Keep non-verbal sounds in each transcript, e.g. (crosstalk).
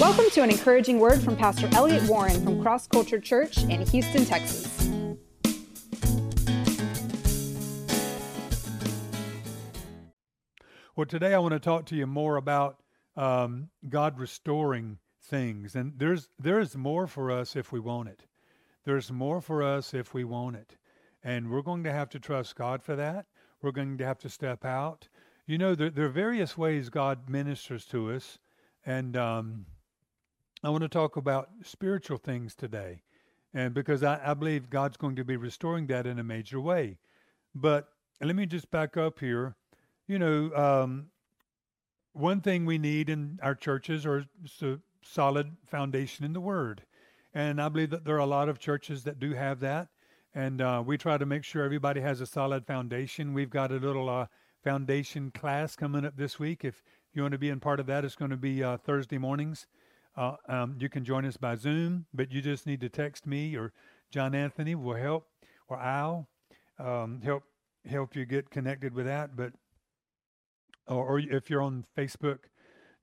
Welcome to an encouraging word from Pastor Elliot Warren from Cross Culture Church in Houston, Texas. Well, today I want to talk to you more about um, God restoring things, and there's there is more for us if we want it. There's more for us if we want it, and we're going to have to trust God for that. We're going to have to step out. You know, there, there are various ways God ministers to us, and um, I want to talk about spiritual things today, and because I, I believe God's going to be restoring that in a major way. But let me just back up here. You know, um, one thing we need in our churches are a solid foundation in the Word, and I believe that there are a lot of churches that do have that, and uh, we try to make sure everybody has a solid foundation. We've got a little uh, foundation class coming up this week. If you want to be in part of that, it's going to be uh, Thursday mornings uh, um, you can join us by Zoom, but you just need to text me or John Anthony will help, or Al um, help help you get connected with that. But or, or, if you're on Facebook,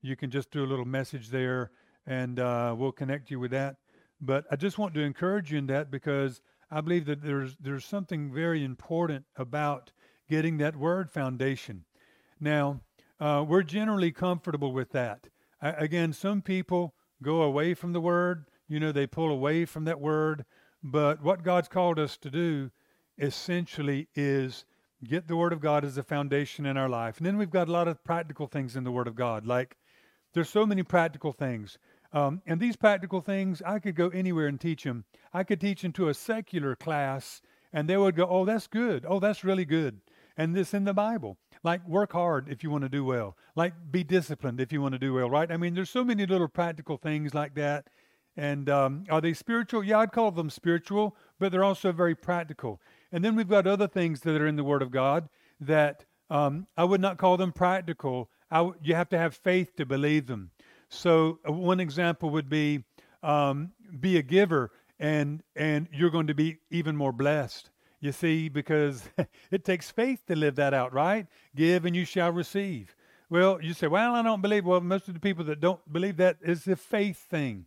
you can just do a little message there, and uh, we'll connect you with that. But I just want to encourage you in that because I believe that there's there's something very important about getting that word foundation. Now, uh, we're generally comfortable with that. I, again, some people go away from the word. You know, they pull away from that word. But what God's called us to do essentially is get the word of God as a foundation in our life. And then we've got a lot of practical things in the word of God. Like there's so many practical things. Um, and these practical things, I could go anywhere and teach them. I could teach them to a secular class, and they would go, "Oh, that's good. Oh, that's really good." And this in the Bible. Like work hard if you want to do well. Like be disciplined if you want to do well, right? I mean, there's so many little practical things like that. And um, are they spiritual? Yeah, I'd call them spiritual, but they're also very practical. And then we've got other things that are in the Word of God that um, I would not call them practical. You have to have faith to believe them. So uh, one example would be um, be a giver, and and you're going to be even more blessed. You see, because (laughs) it takes faith to live that out, right? Give and you shall receive. Well, you say, well, I don't believe. Well, most of the people that don't believe that is a faith thing.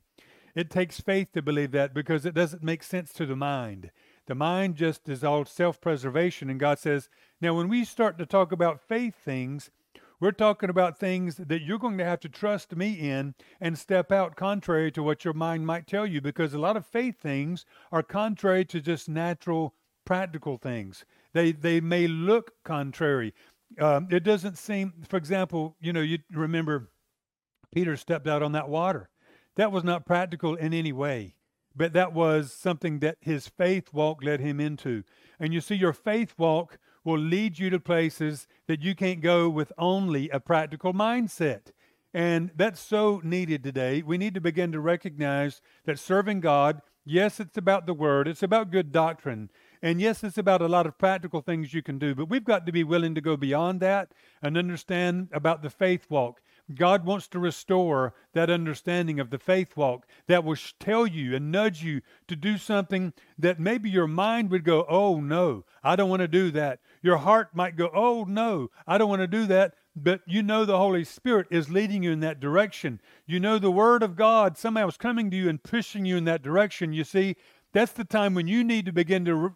It takes faith to believe that because it doesn't make sense to the mind. The mind just is all self preservation. And God says, now when we start to talk about faith things, we're talking about things that you're going to have to trust me in and step out contrary to what your mind might tell you because a lot of faith things are contrary to just natural practical things. They they may look contrary. Um, it doesn't seem, for example, you know, you remember Peter stepped out on that water. That was not practical in any way, but that was something that his faith walk led him into. And you see, your faith walk will lead you to places that you can't go with only a practical mindset. And that's so needed today. We need to begin to recognize that serving God, yes, it's about the word, it's about good doctrine, and yes, it's about a lot of practical things you can do, but we've got to be willing to go beyond that and understand about the faith walk. God wants to restore that understanding of the faith walk that will tell you and nudge you to do something that maybe your mind would go, oh no, I don't want to do that. Your heart might go, oh no, I don't want to do that. But you know the Holy Spirit is leading you in that direction. You know the Word of God somehow is coming to you and pushing you in that direction. You see, that's the time when you need to begin to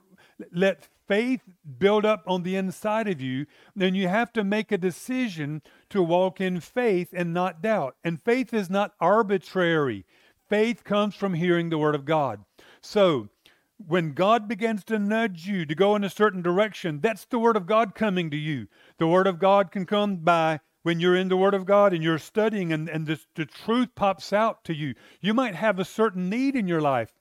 let faith build up on the inside of you, then you have to make a decision to walk in faith and not doubt. And faith is not arbitrary. Faith comes from hearing the Word of God. So, when God begins to nudge you to go in a certain direction, that's the Word of God coming to you. The Word of God can come by when you're in the Word of God and you're studying and, and the, the truth pops out to you. You might have a certain need in your life.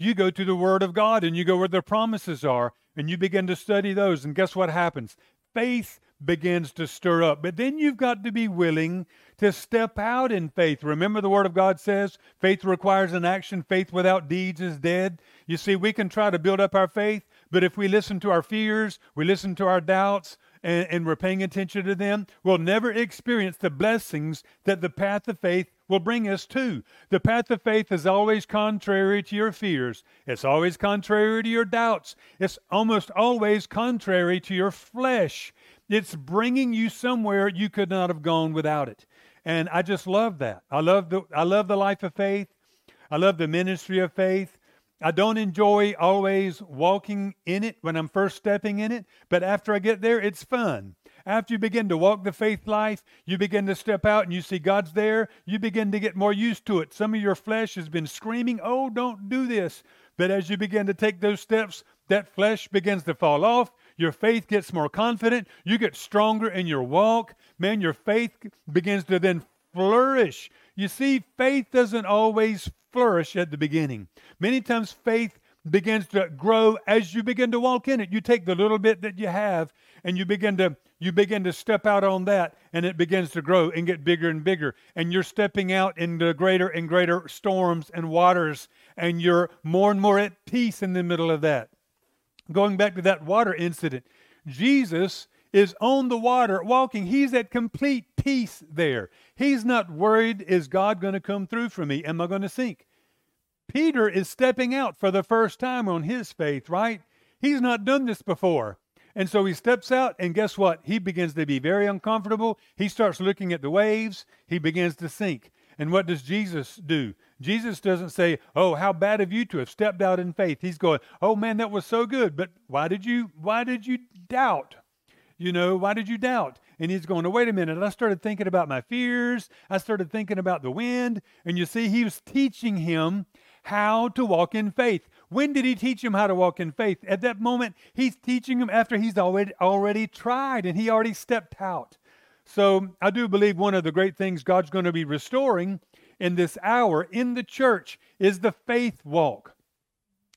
You go to the Word of God and you go where the promises are and you begin to study those. And guess what happens? Faith begins to stir up. But then you've got to be willing to step out in faith. Remember, the Word of God says faith requires an action. Faith without deeds is dead. You see, we can try to build up our faith, but if we listen to our fears, we listen to our doubts, and, and we're paying attention to them, we'll never experience the blessings that the path of faith will bring us to. The path of faith is always contrary to your fears. It's always contrary to your doubts. It's almost always contrary to your flesh. It's bringing you somewhere you could not have gone without it. And I just love that. I love the I love the life of faith. I love the ministry of faith. I don't enjoy always walking in it when I'm first stepping in it, but after I get there, it's fun. After you begin to walk the faith life, you begin to step out and you see God's there, you begin to get more used to it. Some of your flesh has been screaming, Oh, don't do this. But as you begin to take those steps, that flesh begins to fall off. Your faith gets more confident. You get stronger in your walk. Man, your faith begins to then flourish. You see, faith doesn't always flourish at the beginning. Many times, faith begins to grow as you begin to walk in it. You take the little bit that you have and you begin to you begin to step out on that and it begins to grow and get bigger and bigger and you're stepping out into greater and greater storms and waters and you're more and more at peace in the middle of that going back to that water incident jesus is on the water walking he's at complete peace there he's not worried is god going to come through for me am i going to sink peter is stepping out for the first time on his faith right he's not done this before and so he steps out, and guess what? He begins to be very uncomfortable. He starts looking at the waves. He begins to sink. And what does Jesus do? Jesus doesn't say, "Oh, how bad of you to have stepped out in faith." He's going, "Oh man, that was so good, but why did you why did you doubt? You know, why did you doubt?" And he's going, oh, "Wait a minute." I started thinking about my fears. I started thinking about the wind, and you see he was teaching him how to walk in faith. When did he teach him how to walk in faith? At that moment, he's teaching him after he's already already tried and he already stepped out. So I do believe one of the great things God's going to be restoring in this hour in the church is the faith walk.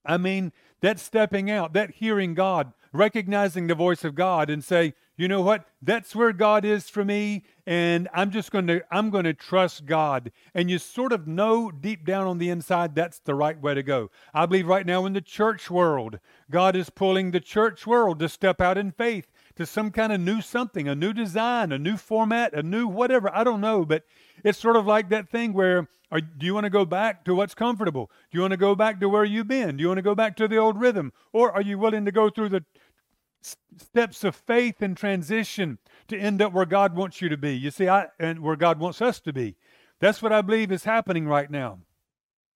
I mean, that stepping out, that hearing God, recognizing the voice of God and say, you know what? That's where God is for me and I'm just going to I'm going to trust God. And you sort of know deep down on the inside that's the right way to go. I believe right now in the church world, God is pulling the church world to step out in faith to some kind of new something, a new design, a new format, a new whatever. I don't know, but it's sort of like that thing where are, do you want to go back to what's comfortable? Do you want to go back to where you've been? Do you want to go back to the old rhythm? Or are you willing to go through the steps of faith and transition to end up where God wants you to be. You see, I and where God wants us to be. That's what I believe is happening right now.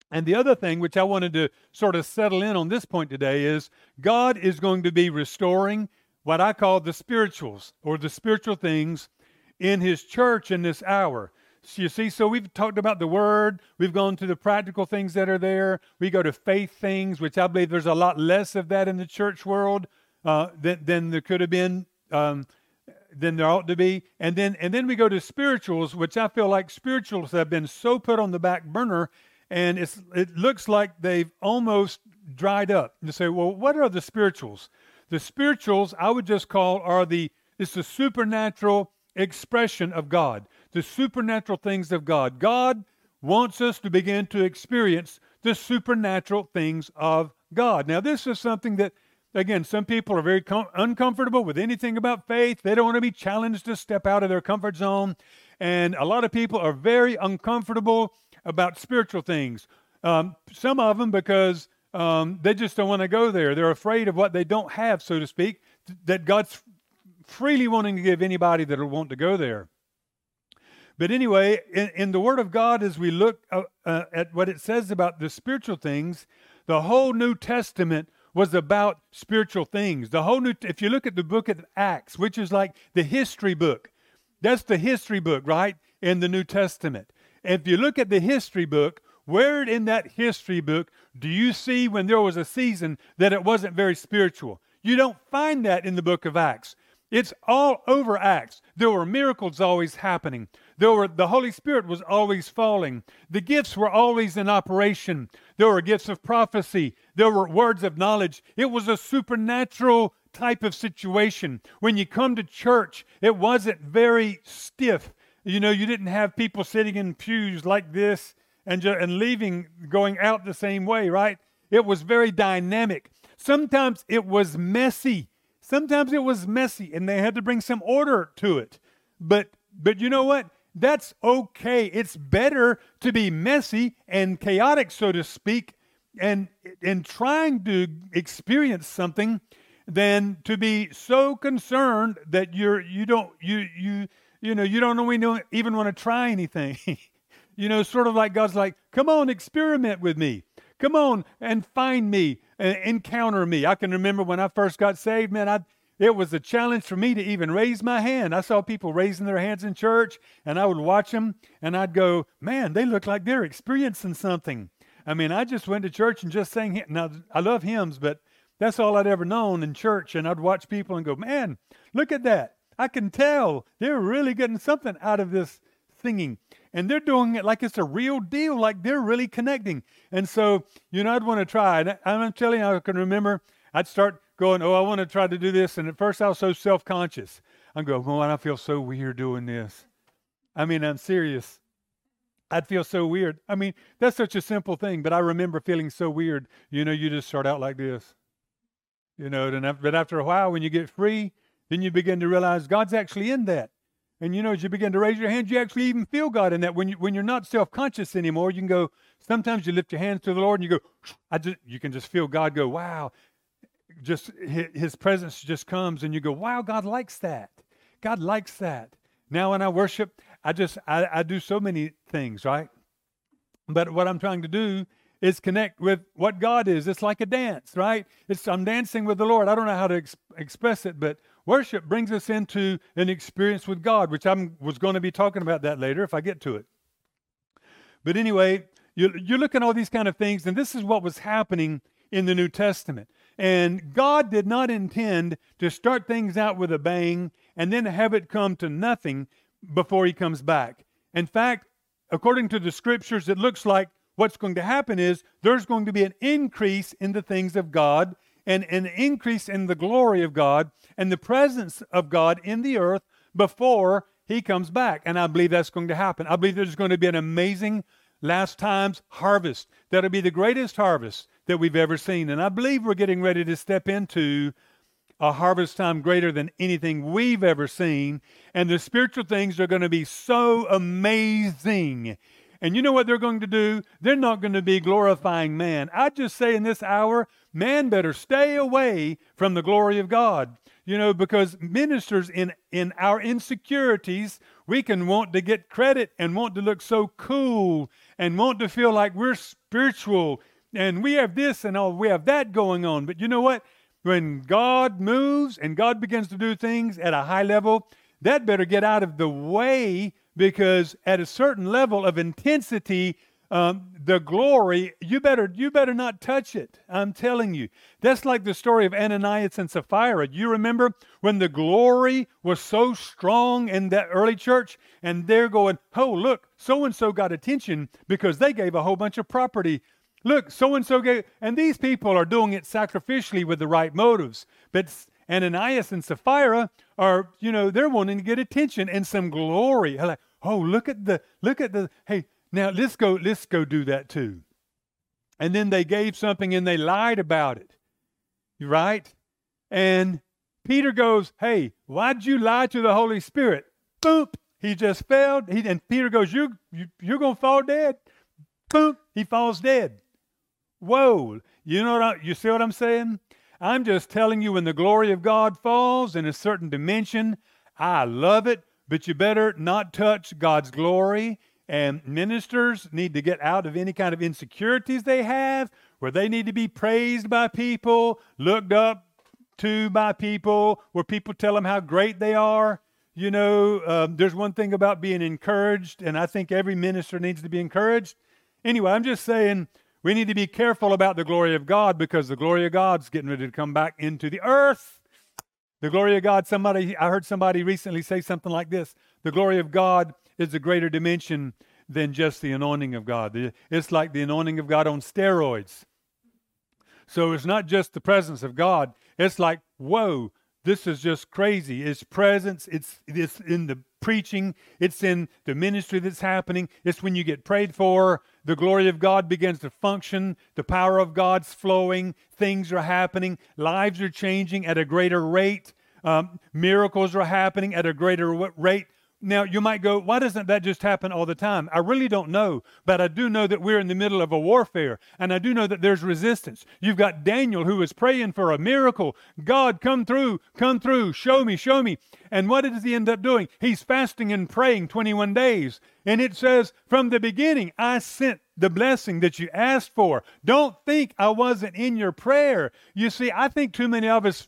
And the other thing, which I wanted to sort of settle in on this point today, is God is going to be restoring what I call the spirituals or the spiritual things in His church in this hour. So you see, so we've talked about the Word, we've gone to the practical things that are there, we go to faith things, which I believe there's a lot less of that in the church world uh, than, than there could have been um, than there ought to be. And then and then we go to spirituals, which I feel like spirituals have been so put on the back burner, and it's it looks like they've almost dried up. You say, well, what are the spirituals? The spirituals I would just call are the it's the supernatural expression of God, the supernatural things of God. God wants us to begin to experience the supernatural things of God. Now, this is something that Again, some people are very com- uncomfortable with anything about faith. They don't want to be challenged to step out of their comfort zone. And a lot of people are very uncomfortable about spiritual things. Um, some of them because um, they just don't want to go there. They're afraid of what they don't have, so to speak, that God's freely wanting to give anybody that will want to go there. But anyway, in, in, the Word of God, as we look uh, uh, at what it says about the spiritual things, the whole New Testament was about spiritual things. The whole new, if you look at the book of Acts, which is like the history book, that's the history book, right? In the New Testament. If you look at the history book, where in that history book do you see when there was a season that it wasn't very spiritual? You don't find that in the book of Acts. It's all over Acts. There were miracles always happening. There were the Holy Spirit was always falling. The gifts were always in operation. There were gifts of prophecy. There were words of knowledge. It was a supernatural type of situation. When you come to church, it wasn't very stiff. You know, you didn't have people sitting in pews like this and, ju- and leaving, going out the same way, right? It was very dynamic. Sometimes it was messy. Sometimes it was messy and they had to bring some order to it. But but you know what? That's okay. It's better to be messy and chaotic, so to speak, and in trying to experience something than to be so concerned that you're you don't you you you know, you don't even want to try anything. (laughs) you know, sort of like God's like, come on, experiment with me. Come on and find me, and encounter me. I can remember when I first got saved, man, I it was a challenge for me to even raise my hand. I saw people raising their hands in church, and I would watch them, and I'd go, man, they look like they're experiencing something. I mean, I just went to church and just sang. Now, I love hymns, but that's all I'd ever known in church. And I'd watch people and go, man, look at that. I can tell they're really getting something out of this singing. And they're doing it like it's a real deal, like they're really connecting. And so, you know, I'd want to try. And I'm telling you, I can remember I'd start going, oh, I want to try to do this. And at first I was so self conscious. I'm going, oh, I feel so weird doing this. I mean, I'm serious. I'd feel so weird. I mean, that's such a simple thing, but I remember feeling so weird. You know, you just start out like this. You know, and but after a while, when you get free, then you begin to realize God's actually in that. And you know, as you begin to raise your hands, you actually even feel God in that. When you when you're not self-conscious anymore, you can go. Sometimes you lift your hands to the Lord and you go. (sniffs) I just you can just feel God go. Wow, just His presence just comes and you go. Wow, God likes that. God likes that. Now when I worship, I just I, I do so many things, right? But what I'm trying to do is connect with what God is. It's like a dance, right? It's I'm dancing with the Lord. I don't know how to ex- express it, but worship brings us into an experience with God, which I was going to be talking about that later if I get to it. But anyway, you, you look at all these kind of things, and this is what was happening in the New Testament. And God did not intend to start things out with a bang and then have it come to nothing before He comes back. In fact, according to the scriptures, it looks like what's going to happen is there's going to be an increase in the things of God and an increase in the glory of God and the presence of God in the earth before he comes back. And I believe that's going to happen. I believe there's going to be an amazing last times harvest. That'll be the greatest harvest that we've ever seen. And I believe we're getting ready to step into a harvest time greater than anything we've ever seen. And the spiritual things are going to be so amazing and you know what they're going to do? They're not going to be glorifying man. I just say in this hour, man better stay away from the glory of God. You know, because ministers in, in our insecurities, we can want to get credit and want to look so cool and want to feel like we're spiritual and we have this and all we have that going on. But you know what? When God moves and God begins to do things at a high level, that better get out of the way because at a certain level of intensity, um, the glory, you better you better not touch it. I'm telling you. That's like the story of Ananias and Sapphira. You remember when the glory was so strong in that early church, and they're going, "Oh, look, so and so got attention because they gave a whole bunch of property." Look, so and so gave, and these people are doing it sacrificially with the right motives. But Ananias and Sapphira are, you know, they're wanting to get attention and some glory. Like, oh, look at the, look at the, hey, now let's go, let's go do that too. And then they gave something and they lied about it. Right? And Peter goes, hey, why'd you lie to the Holy Spirit? Boop. He just fell. He, and Peter goes, you, you, you're going to fall dead. Boop. He falls dead. Whoa. You know what I, you see what I'm saying? I'm just telling you when the glory of God falls in a certain dimension, I love it but you better not touch God's glory. And ministers need to get out of any kind of insecurities they have, where they need to be praised by people, looked up to by people, where people tell them how great they are. You know, um, there's one thing about being encouraged, and I think every minister needs to be encouraged. Anyway, I'm just saying we need to be careful about the glory of God because the glory of God's getting ready to come back into the earth. The glory of God, somebody, I heard somebody recently say something like this the glory of God is a greater dimension than just the anointing of God. It's like the anointing of God on steroids. So it's not just the presence of God, it's like, whoa, this is just crazy. It's presence, it's, it's in the preaching, it's in the ministry that's happening, it's when you get prayed for, the glory of God begins to function, the power of God's flowing, things are happening, lives are changing at a greater rate, um, miracles are happening at a greater rate. Now you might go, why doesn't that just happen all the time? I really don't know, but I do know that we're in the middle of a warfare, and I do know that there's resistance. You've got Daniel who is praying for a miracle. God, come through, come through, show me, show me. And what does he end up doing? He's fasting and praying 21 days. And it says, from the beginning, I sent the blessing that you asked for. Don't think I wasn't in your prayer. You see, I think too many of us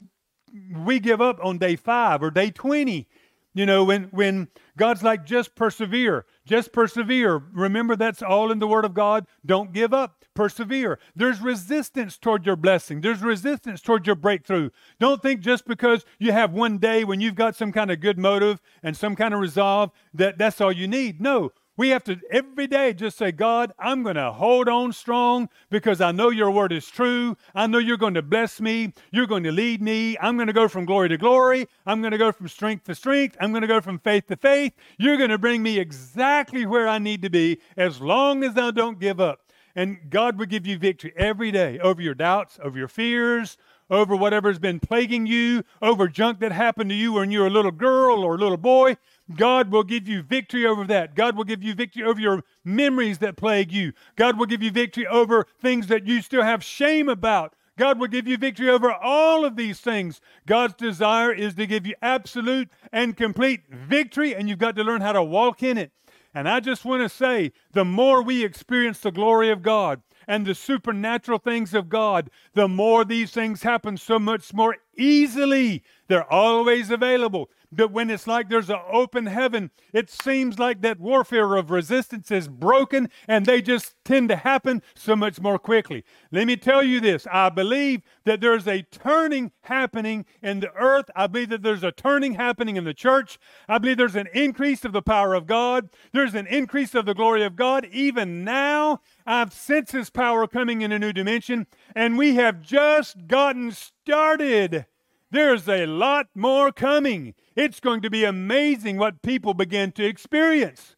we give up on day five or day 20 you know, when, when God's like, just persevere, just persevere. Remember, that's all in the Word of God. Don't give up, persevere. There's resistance toward your blessing, there's resistance toward your breakthrough. Don't think just because you have one day when you've got some kind of good motive and some kind of resolve that that's all you need. No, we have to every day just say, God, I'm going to hold on strong because I know your word is true. I know you're going to bless me. You're going to lead me. I'm going to go from glory to glory. I'm going to go from strength to strength. I'm going to go from faith to faith. You're going to bring me exactly where I need to be as long as I don't give up. And God will give you victory every day over your doubts, over your fears, over whatever's been plaguing you, over junk that happened to you when you were a little girl or a little boy. God will give you victory over that. God will give you victory over your memories that plague you. God will give you victory over things that you still have shame about. God will give you victory over all of these things. God's desire is to give you absolute and complete victory, and you've got to learn how to walk in it. And I just want to say the more we experience the glory of God and the supernatural things of God, the more these things happen so much more easily. They're always available. But when it's like there's an open heaven, it seems like that warfare of resistance is broken and they just tend to happen so much more quickly. Let me tell you this I believe that there's a turning happening in the earth. I believe that there's a turning happening in the church. I believe there's an increase of the power of God, there's an increase of the glory of God. Even now, I've sensed His power coming in a new dimension, and we have just gotten started. There's a lot more coming. It's going to be amazing what people begin to experience.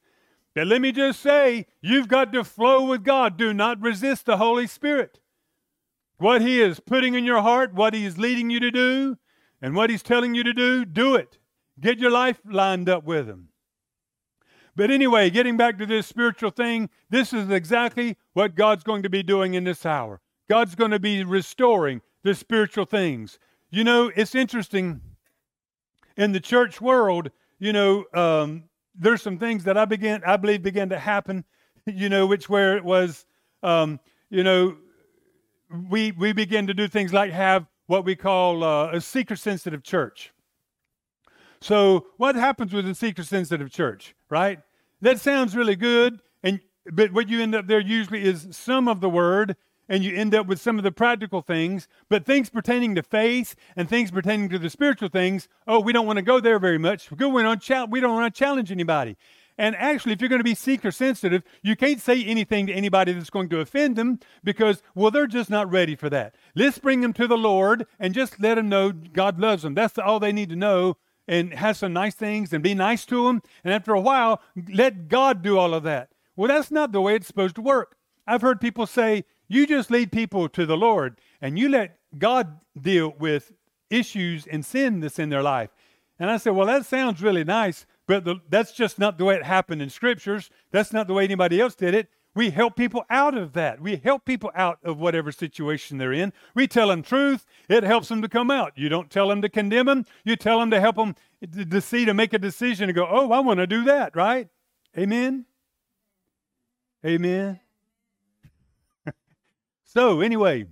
But let me just say, you've got to flow with God. Do not resist the Holy Spirit. What He is putting in your heart, what He is leading you to do, and what He's telling you to do, do it. Get your life lined up with Him. But anyway, getting back to this spiritual thing, this is exactly what God's going to be doing in this hour. God's going to be restoring the spiritual things. You know, it's interesting in the church world. You know, um, there's some things that I began, I believe, began to happen. (laughs) You know, which where it was, um, you know, we we begin to do things like have what we call uh, a seeker sensitive church. So, what happens with a seeker sensitive church, right? That sounds really good, and but what you end up there usually is some of the word and you end up with some of the practical things, but things pertaining to faith and things pertaining to the spiritual things, oh, we don't want to go there very much. We don't want to challenge anybody. And actually, if you're going to be seeker sensitive, you can't say anything to anybody that's going to offend them because, well, they're just not ready for that. Let's bring them to the Lord and just let them know God loves them. That's all they need to know and have some nice things and be nice to them. And after a while, let God do all of that. Well, that's not the way it's supposed to work. I've heard people say, you just lead people to the Lord and you let God deal with issues and sin that's in their life. And I said, Well, that sounds really nice, but the, that's just not the way it happened in scriptures. That's not the way anybody else did it. We help people out of that. We help people out of whatever situation they're in. We tell them truth. It helps them to come out. You don't tell them to condemn them. You tell them to help them to see, to make a decision and go, oh, I want to do that, right? Amen? Amen? So, anyway,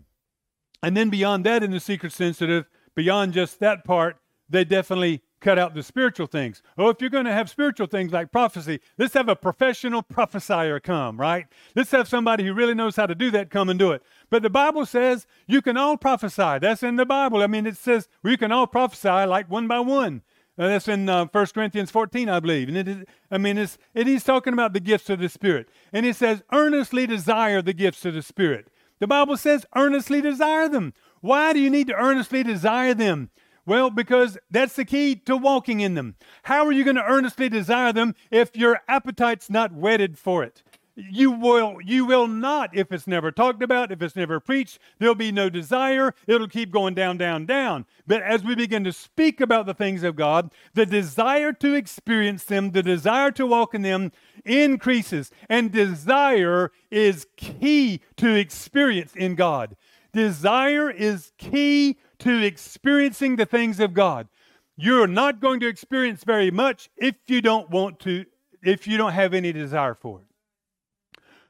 and then beyond that, in the seeker sensitive, beyond just that part, they definitely cut out the spiritual things. Oh, if you're going to have spiritual things like prophecy, let's have a professional prophesier come, right? Let's have somebody who really knows how to do that come and do it. But the Bible says you can all prophesy. That's in the Bible. I mean, it says we can all prophesy like one by one. Uh, that's in uh, 1 Corinthians 14, I believe. And it is, I mean, it's, it is talking about the gifts of the Spirit. And he says, earnestly desire the gifts of the Spirit. The Bible says, earnestly desire them. Why do you need to earnestly desire them? Well, because that's the key to walking in them. How are you going to earnestly desire them if your appetite's not whetted for it? You will, you will not if it's never talked about, if it's never preached. There'll be no desire. It'll keep going down, down, down. But as we begin to speak about the things of God, the desire to experience them, the desire to walk in them increases. And desire is key to experience in God. Desire is key to experiencing the things of God. You're not going to experience very much if you don't want to, if you don't have any desire for it.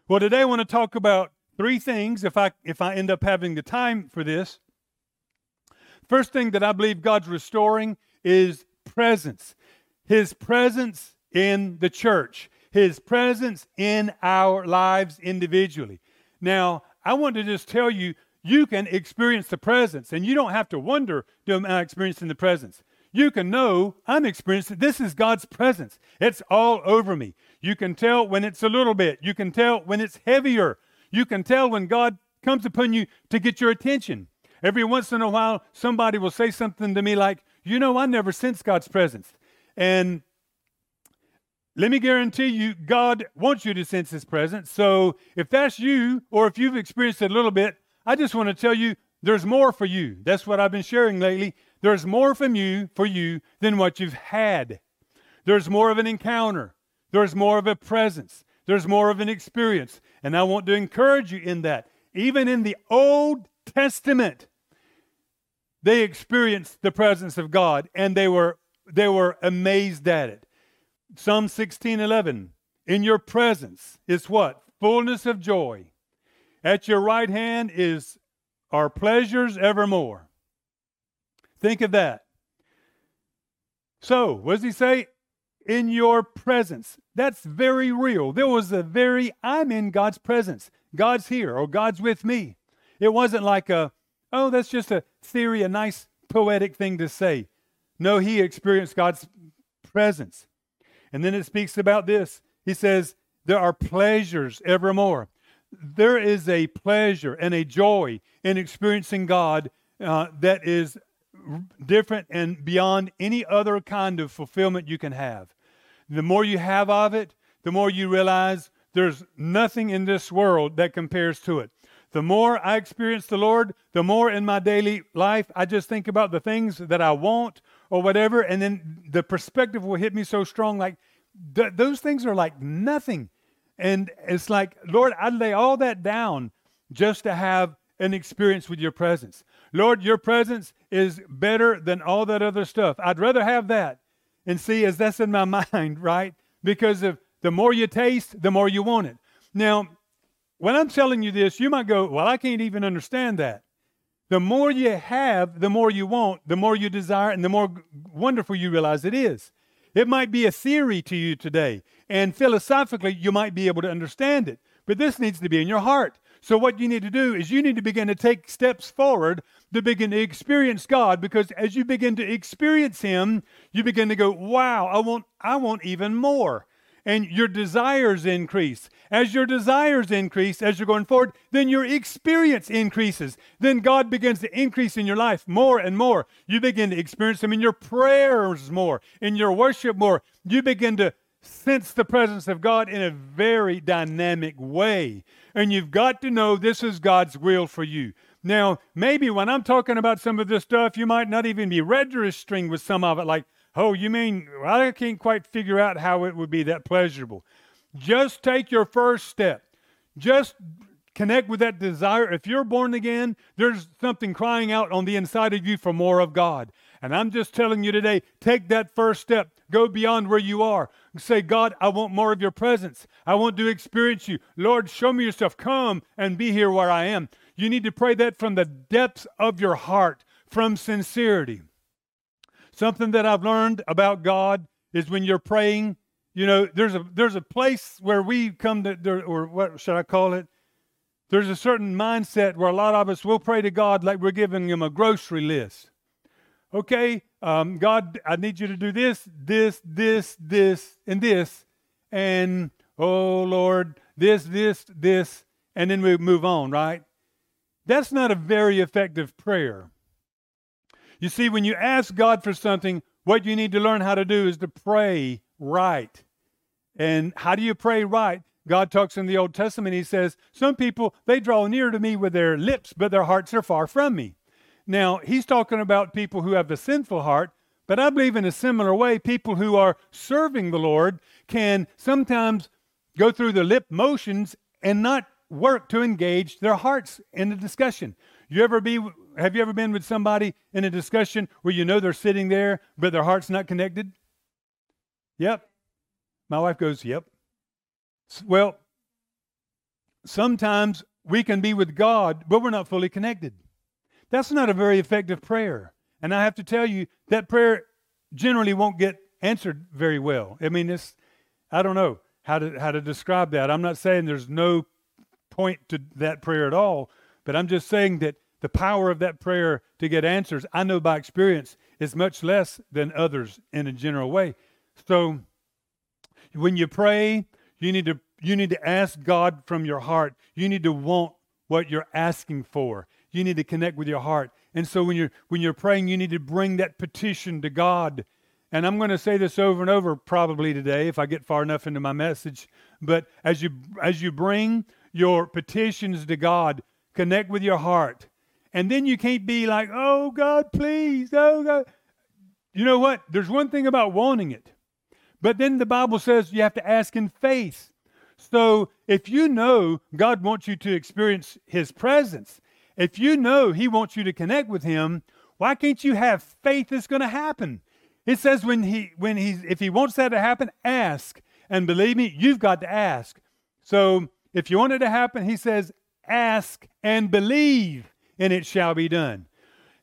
Well, today I want to talk about three things if I if I end up having the time for this. First thing that I believe God's restoring is presence. His presence in the church, his presence in our lives individually. Now, I want to just tell you you can experience the presence and you don't have to wonder am I experiencing the presence? you can know I'm experiencing this is God's presence. It's all over me. You can tell when it's a little bit. You can tell when it's heavier. You can tell when God comes upon you to get your attention. Every once in a while, somebody will say something to me like, You know, I never sense God's presence. And let me guarantee you, God wants you to sense His presence. So if that's you, or if you've experienced it a little bit, I just want to tell you there's more for you. That's what I've been sharing lately. There's more from you for you than what you've had. There's more of an encounter. There's more of a presence. There's more of an experience. And I want to encourage you in that. Even in the Old Testament, they experienced the presence of God and they were they were amazed at it. Psalm 16:11 In your presence is what? Fullness of joy. At your right hand is our pleasures evermore. Think of that. So, what does he say? In your presence. That's very real. There was a very, I'm in God's presence. God's here or God's with me. It wasn't like a, oh, that's just a theory, a nice poetic thing to say. No, he experienced God's presence. And then it speaks about this. He says, there are pleasures evermore. There is a pleasure and a joy in experiencing God uh, that is different and beyond any other kind of fulfillment you can have. The more you have of it, the more you realize there's nothing in this world that compares to it. The more I experience the Lord, the more in my daily life I just think about the things that I want or whatever, and then the perspective will hit me so strong like th- those things are like nothing. And it's like, Lord, I'd lay all that down just to have an experience with your presence. Lord, your presence is better than all that other stuff. I'd rather have that and see as that's in my (laughs) mind, right? Because of the more you taste, the more you want it. Now, when I'm telling you this, you might go, Well, I can't even understand that. The more you have, the more you want, the more you desire, and the more wonderful you realize it is. It might be a theory to you today, and philosophically, you might be able to understand it, but this needs to be in your heart. So, what you need to do is you need to begin to take steps forward to begin to experience God because as you begin to experience Him, you begin to go, wow, I want, I want even more. And your desires increase. As your desires increase, as you're going forward, then your experience increases. Then God begins to increase in your life more and more. You begin to experience Him in your prayers more, in your worship more. You begin to sense the presence of God in a very dynamic way. And you've got to know this is God's will for you. Now, maybe when I'm talking about some of this stuff, you might not even be registering with some of it, like, oh, you mean I can't quite figure out how it would be that pleasurable. Just take your first step. Just connect with that desire. If you're born again, there's something crying out on the inside of you for more of God. And I'm just telling you today, take that first step. Go beyond where you are. Say, God, I want more of your presence. I want to experience you. Lord, show me yourself. Come and be here where I am. You need to pray that from the depths of your heart, from sincerity. Something that I've learned about God is when you're praying, you know, there's a there's a place where we come to or what should I call it? There's a certain mindset where a lot of us will pray to God like we're giving him a grocery list. Okay, um, God, I need you to do this, this, this, this, and this. And, oh Lord, this, this, this, and then we move on, right? That's not a very effective prayer. You see, when you ask God for something, what you need to learn how to do is to pray right. And how do you pray right? God talks in the Old Testament, He says, Some people, they draw near to me with their lips, but their hearts are far from me. Now, He's talking about people who have a sinful heart, but I believe in a similar way, people who are serving the Lord can sometimes go through the lip motions and not work to engage their hearts in the discussion. You ever be have you ever been with somebody in a discussion where you know they're sitting there but their heart's not connected? Yep. My wife goes, "Yep." Well, sometimes we can be with God, but we're not fully connected. That's not a very effective prayer. And I have to tell you, that prayer generally won't get answered very well. I mean, it's, I don't know how to, how to describe that. I'm not saying there's no point to that prayer at all, but I'm just saying that the power of that prayer to get answers, I know by experience, is much less than others in a general way. So when you pray, you need to you need to ask God from your heart. You need to want what you're asking for. You need to connect with your heart. And so when you're when you're praying, you need to bring that petition to God. And I'm going to say this over and over probably today if I get far enough into my message. But as you as you bring your petitions to God, connect with your heart. And then you can't be like, "Oh God, please. Oh God." You know what? There's one thing about wanting it. But then the Bible says you have to ask in faith. So if you know God wants you to experience his presence, if you know He wants you to connect with Him, why can't you have faith that's going to happen? It says when He when He's if He wants that to happen, ask. And believe me, you've got to ask. So if you want it to happen, He says, ask and believe, and it shall be done.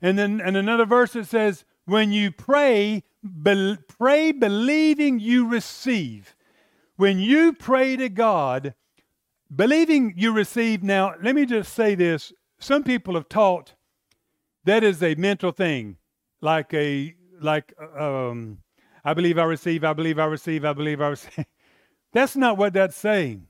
And then and another verse that says, when you pray, be, pray believing you receive. When you pray to God, believing you receive. Now, let me just say this some people have taught that is a mental thing, like a like um, I believe I receive, I believe I receive, I believe I receive. (laughs) that's not what that's saying.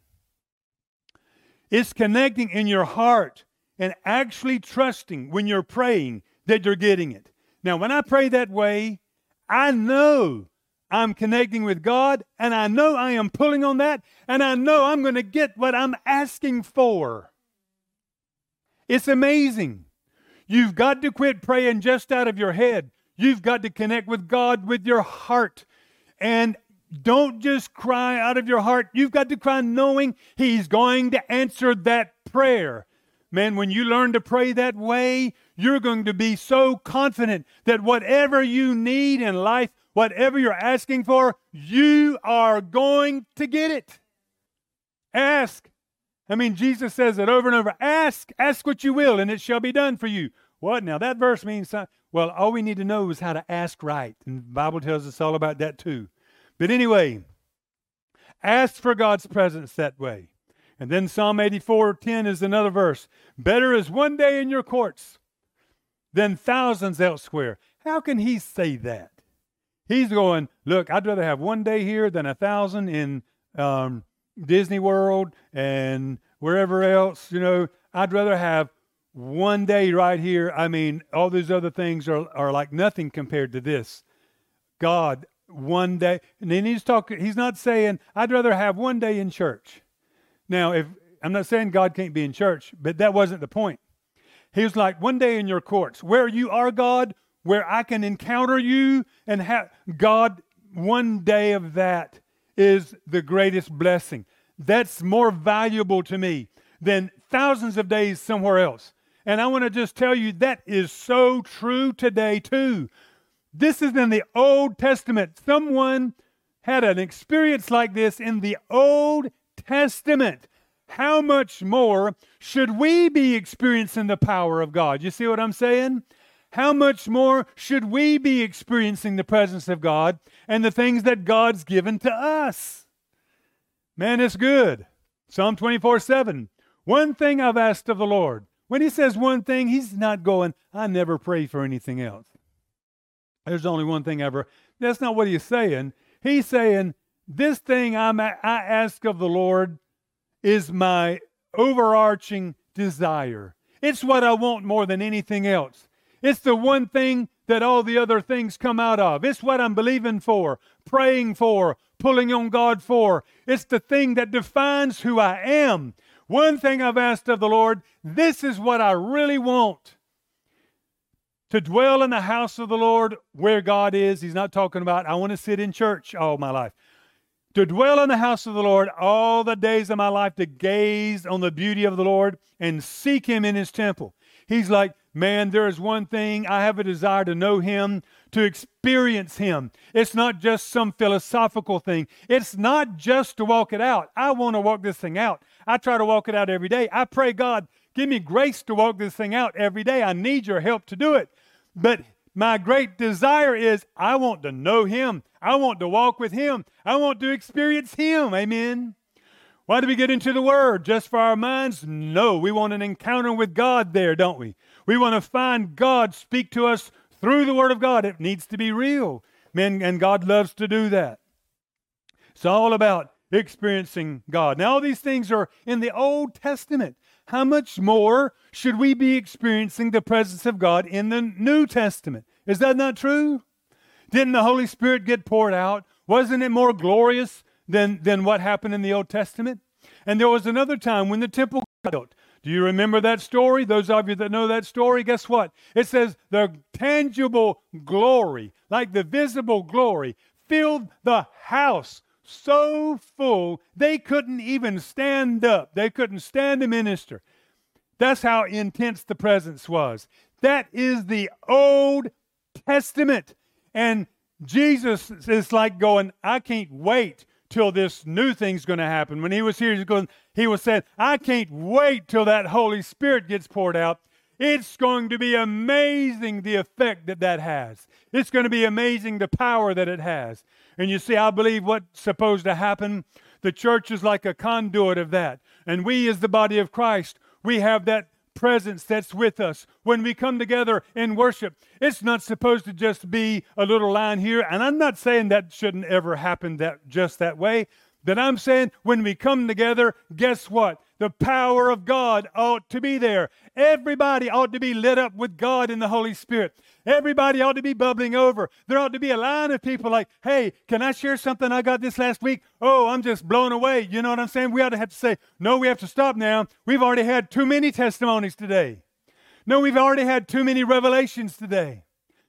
It's connecting in your heart and actually trusting when you're praying that you're getting it. Now, when I pray that way, I know I'm connecting with God and I know I am pulling on that and I know I'm going to get what I'm asking for. It's amazing. You've got to quit praying just out of your head. You've got to connect with God with your heart. And don't just cry out of your heart. You've got to cry knowing He's going to answer that prayer. Man, when you learn to pray that way, you're going to be so confident that whatever you need in life, whatever you're asking for, you are going to get it. Ask, I mean, Jesus says it over and over ask, ask what you will, and it shall be done for you. What? Now, that verse means, something. well, all we need to know is how to ask right. And the Bible tells us all about that too. But anyway, ask for God's presence that way. And then Psalm 84 10 is another verse. Better is one day in your courts than thousands elsewhere. How can he say that? He's going, look, I'd rather have one day here than a thousand in um, Disney World and wherever else, you know, I'd rather have one day right here. I mean, all these other things are, are like nothing compared to this. God, one day. And then he's talking, he's not saying, I'd rather have one day in church. Now, if I'm not saying God can't be in church, but that wasn't the point. He was like, one day in your courts, where you are, God, where I can encounter you and have God, one day of that is the greatest blessing. That's more valuable to me than thousands of days somewhere else. And I want to just tell you that is so true today, too. This is in the Old Testament. Someone had an experience like this in the Old Testament. How much more should we be experiencing the power of God? You see what I'm saying? how much more should we be experiencing the presence of God and the things that God's given to us? Man, it's good. Psalm 24 7. One thing I've asked of the Lord. When he says one thing, he's not going, I never pray for anything else. There's only one thing ever. That's not what he's saying. He's saying, This thing I'm, I ask of the Lord is my overarching desire. It's what I want more than anything else. It's the one thing that all the other things come out of. It's what I'm believing for, praying for, pulling on God for. It's the thing that defines who I am. One thing I've asked of the Lord, this is what I really want. To dwell in the house of the Lord where God is. He's not talking about, I want to sit in church all my life. To dwell in the house of the Lord all the days of my life, to gaze on the beauty of the Lord and seek Him in His temple. He's like, man, there is one thing I have a desire to know Him, to experience Him. It's not just some philosophical thing, it's not just to walk it out. I want to walk this thing out. I try to walk it out every day. I pray, God, give me grace to walk this thing out every day. I need your help to do it. But my great desire is I want to know Him. I want to walk with Him. I want to experience Him. Amen. Why do we get into the Word? Just for our minds? No, we want an encounter with God there, don't we? We want to find God speak to us through the Word of God. It needs to be real. Men, and God loves to do that. It's all about experiencing God. Now, all these things are in the Old Testament. How much more should we be experiencing the presence of God in the New Testament? Is that not true? Didn't the Holy Spirit get poured out? Wasn't it more glorious than, than what happened in the Old Testament? And there was another time when the temple got built. Do you remember that story? Those of you that know that story, guess what? It says the tangible glory, like the visible glory, filled the house so full they couldn't even stand up. They couldn't stand to minister. That's how intense the presence was. That is the Old Testament. And Jesus is like going, I can't wait till this new thing's going to happen. When he was here, he was, going, he was saying, I can't wait till that Holy Spirit gets poured out. It's going to be amazing the effect that that has. It's going to be amazing the power that it has. And you see, I believe what's supposed to happen, the church is like a conduit of that. And we, as the body of Christ, we have that presence that's with us when we come together in worship. It's not supposed to just be a little line here, and I'm not saying that shouldn't ever happen that just that way. But I'm saying when we come together, guess what? The power of God ought to be there. Everybody ought to be lit up with God in the Holy Spirit. Everybody ought to be bubbling over. There ought to be a line of people like, hey, can I share something I got this last week? Oh, I'm just blown away. You know what I'm saying? We ought to have to say, no, we have to stop now. We've already had too many testimonies today. No, we've already had too many revelations today.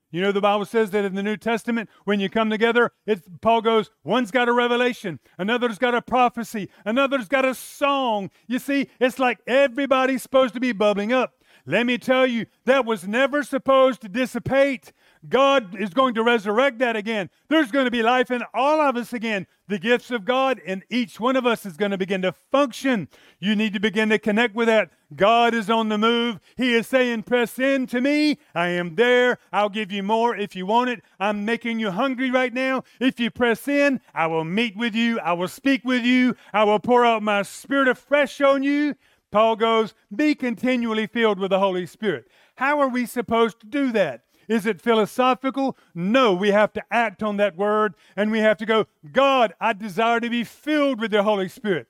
You know, the Bible says that in the New Testament, when you come together, it's, Paul goes, one's got a revelation, another's got a prophecy, another's got a song. You see, it's like everybody's supposed to be bubbling up. Let me tell you, that was never supposed to dissipate. God is going to resurrect that again. There's going to be life in all of us again. The gifts of God in each one of us is going to begin to function. You need to begin to connect with that. God is on the move. He is saying, Press in to me. I am there. I'll give you more if you want it. I'm making you hungry right now. If you press in, I will meet with you. I will speak with you. I will pour out my spirit afresh on you. Paul goes, Be continually filled with the Holy Spirit. How are we supposed to do that? Is it philosophical? No, we have to act on that word and we have to go, God, I desire to be filled with the Holy Spirit.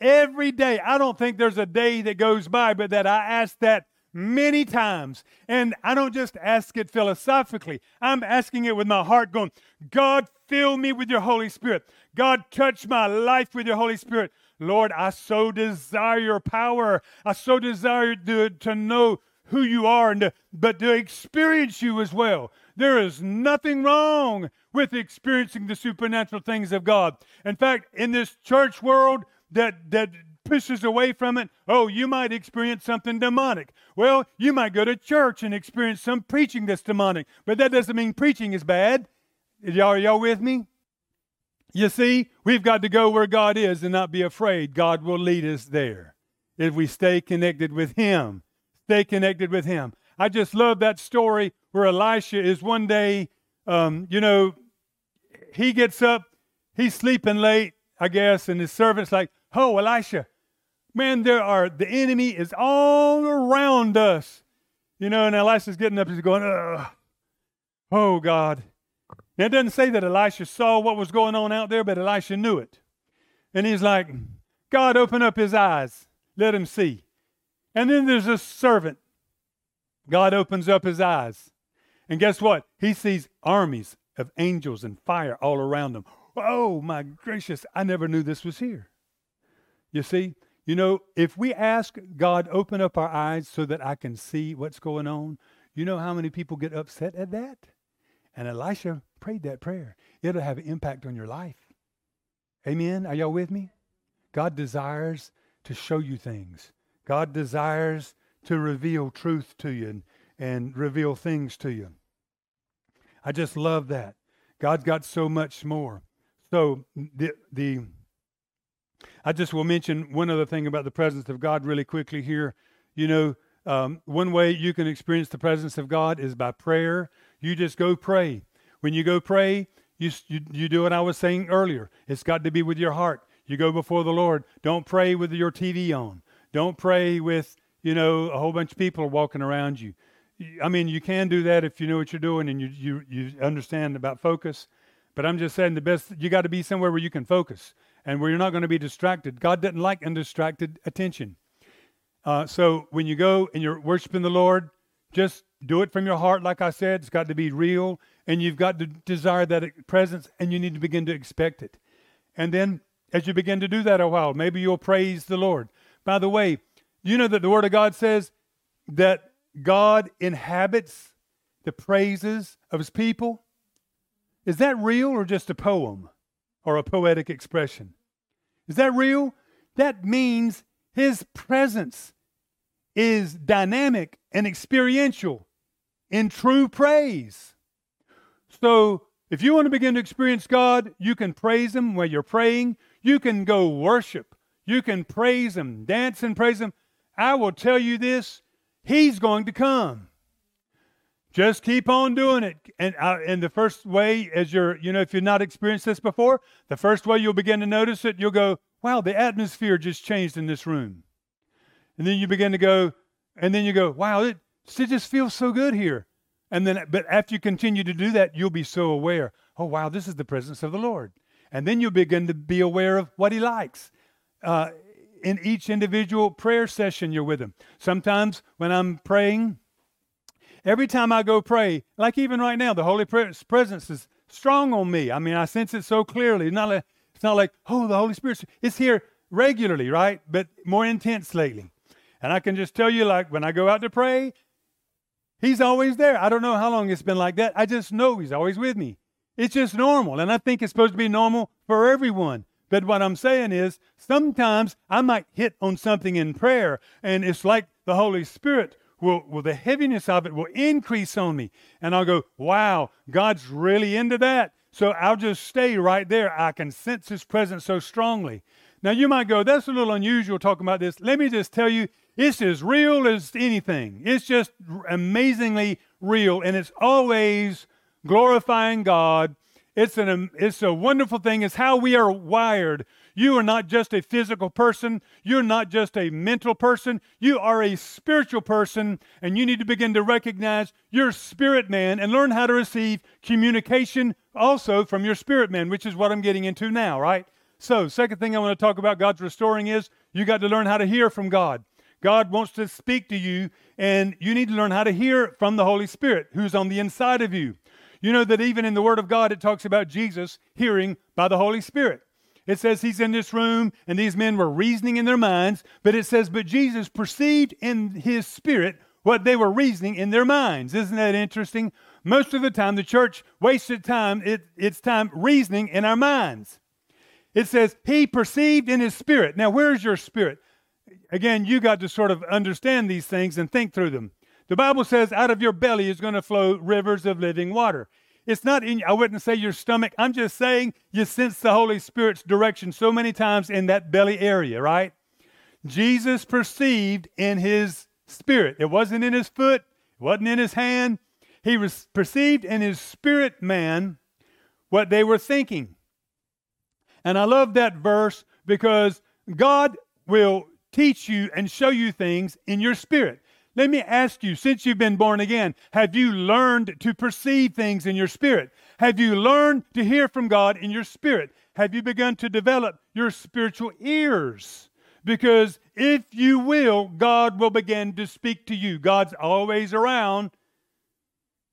Every day, I don't think there's a day that goes by but that I ask that many times. And I don't just ask it philosophically, I'm asking it with my heart, going, God, fill me with your Holy Spirit. God, touch my life with your Holy Spirit. Lord, I so desire your power. I so desire to, to know who you are, and to, but to experience you as well. There is nothing wrong with experiencing the supernatural things of God. In fact, in this church world that, that pushes away from it, oh, you might experience something demonic. Well, you might go to church and experience some preaching that's demonic, but that doesn't mean preaching is bad. Y'all, are y'all with me? You see, we've got to go where God is and not be afraid. God will lead us there if we stay connected with Him. Stay connected with Him. I just love that story where Elisha is one day, um, you know, he gets up, he's sleeping late, I guess, and his servant's like, Oh, Elisha, man, there are, the enemy is all around us. You know, and Elisha's getting up, he's going, Ugh. Oh, God. Now, it doesn't say that Elisha saw what was going on out there, but Elisha knew it. And he's like, God, open up his eyes, let him see. And then there's a servant. God opens up his eyes. And guess what? He sees armies of angels and fire all around him. oh my gracious, I never knew this was here. You see, you know, if we ask God, open up our eyes so that I can see what's going on, you know how many people get upset at that? And Elisha prayed that prayer. It'll have an impact on your life. Amen. Are y'all with me? God desires to show you things. God desires to reveal truth to you and, and reveal things to you. I just love that. God's got so much more. So the the I just will mention one other thing about the presence of God really quickly here. You know, um, one way you can experience the presence of God is by prayer. You just go pray. When you go pray, you, you, you do what I was saying earlier. It's got to be with your heart. You go before the Lord. Don't pray with your TV on. Don't pray with, you know, a whole bunch of people walking around you. I mean, you can do that if you know what you're doing and you, you, you understand about focus. But I'm just saying the best, you got to be somewhere where you can focus and where you're not going to be distracted. God doesn't like undistracted attention. Uh, so when you go and you're worshiping the Lord, just do it from your heart, like I said. It's got to be real, and you've got to desire that presence, and you need to begin to expect it. And then, as you begin to do that a while, maybe you'll praise the Lord. By the way, you know that the Word of God says that God inhabits the praises of His people. Is that real or just a poem or a poetic expression? Is that real? That means His presence is dynamic and experiential in true praise. So, if you want to begin to experience God, you can praise Him while you're praying. You can go worship. You can praise Him, dance and praise Him. I will tell you this He's going to come. Just keep on doing it. And, uh, and the first way, as you're, you know, if you've not experienced this before, the first way you'll begin to notice it, you'll go, wow, the atmosphere just changed in this room. And then you begin to go, and then you go, wow, it, it just feels so good here. And then, but after you continue to do that, you'll be so aware, oh, wow, this is the presence of the Lord. And then you'll begin to be aware of what He likes. Uh, in each individual prayer session, you're with Him. Sometimes when I'm praying, every time I go pray, like even right now, the Holy Presence is strong on me. I mean, I sense it so clearly. It's not like, it's not like oh, the Holy Spirit. It's here regularly, right? But more intense lately. And I can just tell you, like, when I go out to pray, He's always there. I don't know how long it's been like that. I just know He's always with me. It's just normal. And I think it's supposed to be normal for everyone. But what I'm saying is, sometimes I might hit on something in prayer, and it's like the Holy Spirit will, will the heaviness of it will increase on me. And I'll go, wow, God's really into that. So I'll just stay right there. I can sense His presence so strongly. Now you might go, that's a little unusual talking about this. Let me just tell you, it's as real as anything. It's just amazingly real, and it's always glorifying God. It's an it's a wonderful thing. It's how we are wired. You are not just a physical person. You're not just a mental person. You are a spiritual person, and you need to begin to recognize your spirit man and learn how to receive communication also from your spirit man, which is what I'm getting into now, right? So, second thing I want to talk about God's restoring is you got to learn how to hear from God. God wants to speak to you, and you need to learn how to hear from the Holy Spirit who's on the inside of you. You know that even in the Word of God, it talks about Jesus hearing by the Holy Spirit. It says he's in this room, and these men were reasoning in their minds, but it says, but Jesus perceived in his spirit what they were reasoning in their minds. Isn't that interesting? Most of the time, the church wasted time, it, it's time reasoning in our minds. It says, He perceived in His spirit. Now, where's your spirit? Again, you got to sort of understand these things and think through them. The Bible says, out of your belly is going to flow rivers of living water. It's not in, I wouldn't say your stomach. I'm just saying you sense the Holy Spirit's direction so many times in that belly area, right? Jesus perceived in his spirit. It wasn't in his foot, it wasn't in his hand. He was perceived in his spirit man what they were thinking. And I love that verse because God will teach you and show you things in your spirit. Let me ask you, since you've been born again, have you learned to perceive things in your spirit? Have you learned to hear from God in your spirit? Have you begun to develop your spiritual ears? Because if you will, God will begin to speak to you. God's always around,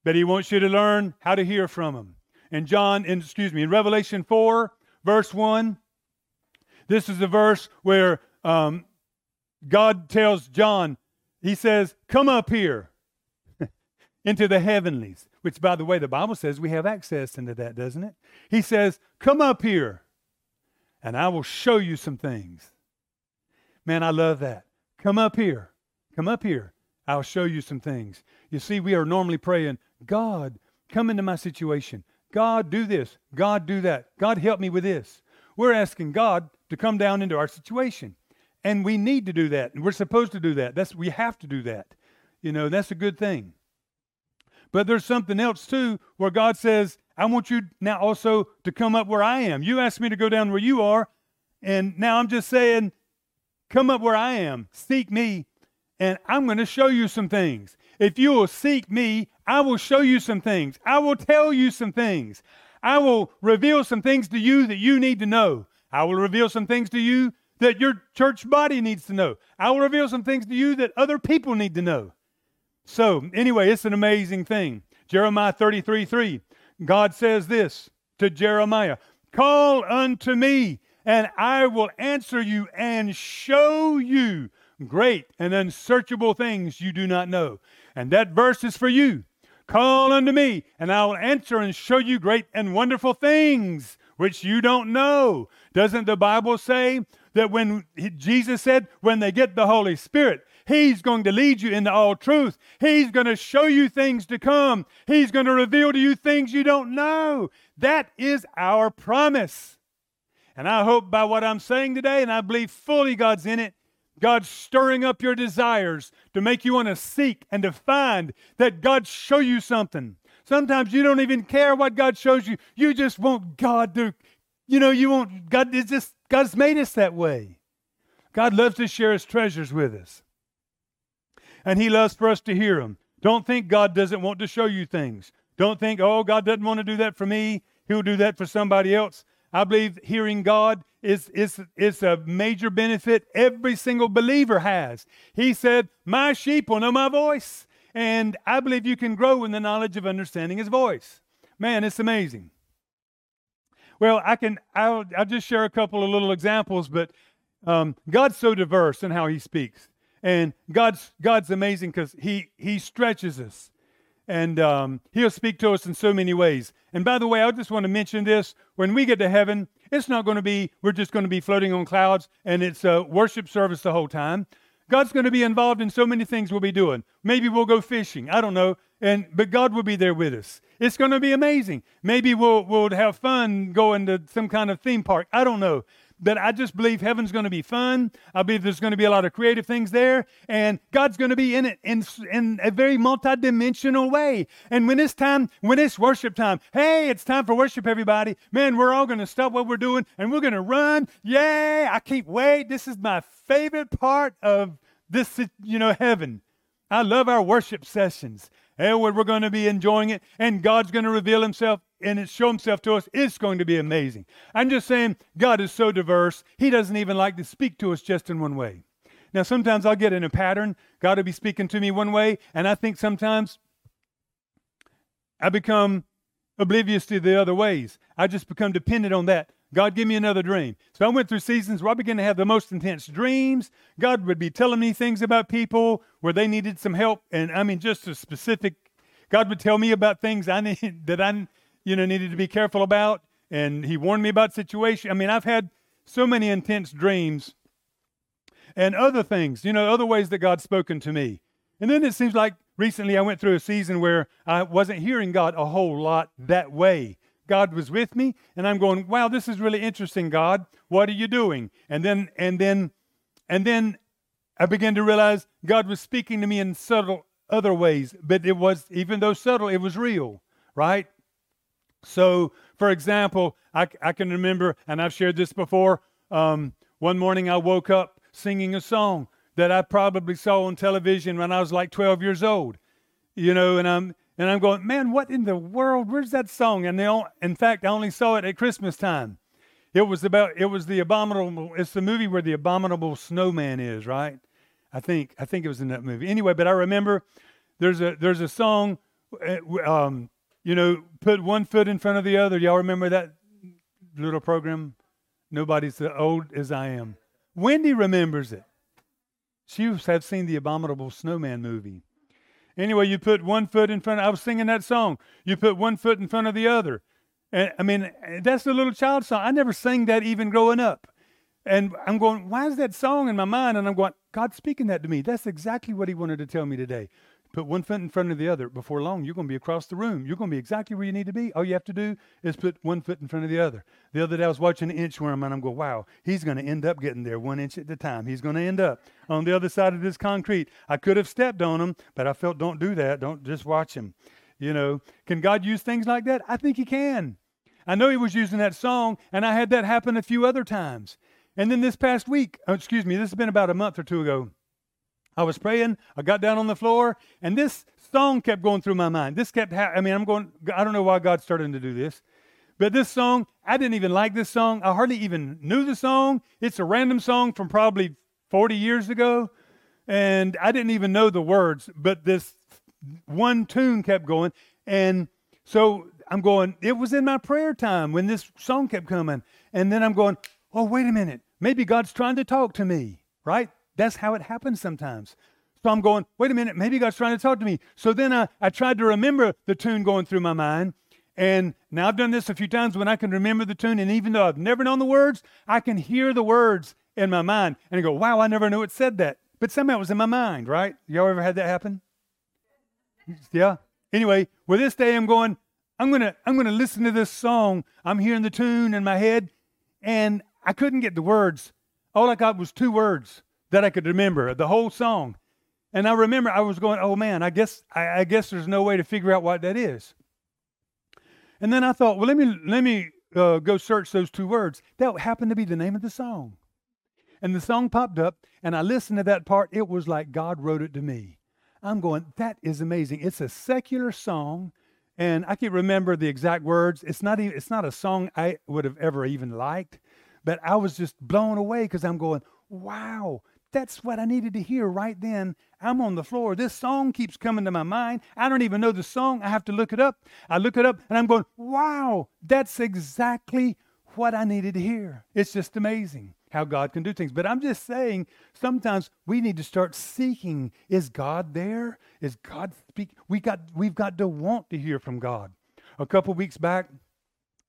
but He wants you to learn how to hear from Him. in John, in, excuse me, in Revelation 4, verse 1. This is the verse where um, God tells John, He says, Come up here (laughs) into the heavenlies, which, by the way, the Bible says we have access into that, doesn't it? He says, Come up here and I will show you some things. Man, I love that. Come up here. Come up here. I'll show you some things. You see, we are normally praying, God, come into my situation. God, do this. God, do that. God, help me with this. We're asking God to come down into our situation. And we need to do that. And we're supposed to do that. That's we have to do that. You know, that's a good thing. But there's something else too where God says, I want you now also to come up where I am. You asked me to go down where you are, and now I'm just saying, come up where I am. Seek me, and I'm going to show you some things. If you will seek me, I will show you some things. I will tell you some things. I will reveal some things to you that you need to know. I will reveal some things to you that your church body needs to know. I will reveal some things to you that other people need to know. So, anyway, it's an amazing thing. Jeremiah 33 3. God says this to Jeremiah Call unto me, and I will answer you and show you great and unsearchable things you do not know. And that verse is for you. Call unto me, and I will answer and show you great and wonderful things which you don't know. Doesn't the Bible say that when Jesus said, when they get the Holy Spirit, He's going to lead you into all truth. He's going to show you things to come. He's going to reveal to you things you don't know. That is our promise. And I hope by what I'm saying today, and I believe fully God's in it, God's stirring up your desires to make you want to seek and to find that God show you something. Sometimes you don't even care what God shows you. You just want God to, you know, you want God is just God's made us that way. God loves to share his treasures with us. And he loves for us to hear them. Don't think God doesn't want to show you things. Don't think, oh, God doesn't want to do that for me. He'll do that for somebody else. I believe hearing God is, is, is a major benefit every single believer has. He said, My sheep will know my voice. And I believe you can grow in the knowledge of understanding his voice. Man, it's amazing. Well, I can, I'll, I'll just share a couple of little examples, but um, God's so diverse in how he speaks. And God's, God's amazing because he, he stretches us and um, he'll speak to us in so many ways. And by the way, I just want to mention this: when we get to heaven, it's not going to be we're just going to be floating on clouds and it's a worship service the whole time. God's going to be involved in so many things we'll be doing. Maybe we'll go fishing. I don't know. And but God will be there with us. It's going to be amazing. Maybe we'll we'll have fun going to some kind of theme park. I don't know. But I just believe heaven's going to be fun. I believe there's going to be a lot of creative things there, and God's going to be in it in, in a very multidimensional way. And when it's time, when it's worship time, hey, it's time for worship, everybody. Man, we're all going to stop what we're doing and we're going to run. Yay! I can't wait. This is my favorite part of this, you know, heaven. I love our worship sessions. And we're going to be enjoying it, and God's going to reveal Himself and show Himself to us. It's going to be amazing. I'm just saying, God is so diverse, He doesn't even like to speak to us just in one way. Now, sometimes I'll get in a pattern. God will be speaking to me one way, and I think sometimes I become oblivious to the other ways. I just become dependent on that. God, give me another dream. So I went through seasons where I began to have the most intense dreams. God would be telling me things about people where they needed some help, and I mean, just a specific. God would tell me about things I (laughs) need that I, you know, needed to be careful about, and He warned me about situations. I mean, I've had so many intense dreams, and other things, you know, other ways that God's spoken to me. And then it seems like recently I went through a season where I wasn't hearing God a whole lot that way. God was with me, and I'm going, wow, this is really interesting, God. What are you doing? And then, and then, and then I began to realize God was speaking to me in subtle other ways, but it was, even though subtle, it was real, right? So, for example, I, I can remember, and I've shared this before. Um, one morning I woke up singing a song that I probably saw on television when I was like 12 years old, you know, and I'm and I'm going, man, what in the world? Where's that song? And they all, in fact, I only saw it at Christmas time. It was about, it was the abominable, it's the movie where the abominable snowman is, right? I think, I think it was in that movie. Anyway, but I remember there's a, there's a song, uh, um, you know, put one foot in front of the other. Y'all remember that little program? Nobody's as old as I am. Wendy remembers it. She have seen the Abominable Snowman movie. Anyway, you put one foot in front. Of, I was singing that song. You put one foot in front of the other. And I mean, that's the little child song. I never sang that even growing up. And I'm going, why is that song in my mind? And I'm going, God's speaking that to me. That's exactly what He wanted to tell me today. Put one foot in front of the other. Before long, you're going to be across the room. You're going to be exactly where you need to be. All you have to do is put one foot in front of the other. The other day, I was watching an inchworm, and I'm going, wow, he's going to end up getting there one inch at a time. He's going to end up on the other side of this concrete. I could have stepped on him, but I felt, don't do that. Don't just watch him. You know, can God use things like that? I think He can. I know He was using that song, and I had that happen a few other times. And then this past week, oh, excuse me, this has been about a month or two ago. I was praying. I got down on the floor, and this song kept going through my mind. This kept, ha- I mean, I'm going, I don't know why God's starting to do this, but this song, I didn't even like this song. I hardly even knew the song. It's a random song from probably 40 years ago, and I didn't even know the words, but this one tune kept going. And so I'm going, it was in my prayer time when this song kept coming. And then I'm going, oh, wait a minute. Maybe God's trying to talk to me, right? That's how it happens sometimes. So I'm going, wait a minute, maybe God's trying to talk to me. So then I, I tried to remember the tune going through my mind. And now I've done this a few times when I can remember the tune. And even though I've never known the words, I can hear the words in my mind and I go, wow, I never knew it said that. But somehow it was in my mind, right? Y'all ever had that happen? Yeah. Anyway, well, this day I'm going, I'm gonna, I'm gonna listen to this song. I'm hearing the tune in my head, and I couldn't get the words. All I got was two words that I could remember, the whole song. And I remember I was going, oh man, I guess I, I, guess there's no way to figure out what that is. And then I thought, well, let me let me uh, go search those two words. That happened to be the name of the song. And the song popped up, and I listened to that part. It was like God wrote it to me. I'm going, that is amazing. It's a secular song, and I can't remember the exact words. It's not even, it's not a song I would have ever even liked, but I was just blown away because I'm going, wow, that's what I needed to hear right then. I'm on the floor. This song keeps coming to my mind. I don't even know the song. I have to look it up. I look it up and I'm going, wow, that's exactly what I needed to hear. It's just amazing how God can do things. But I'm just saying, sometimes we need to start seeking is God there? Is God speak? We got, we've got to want to hear from God. A couple weeks back,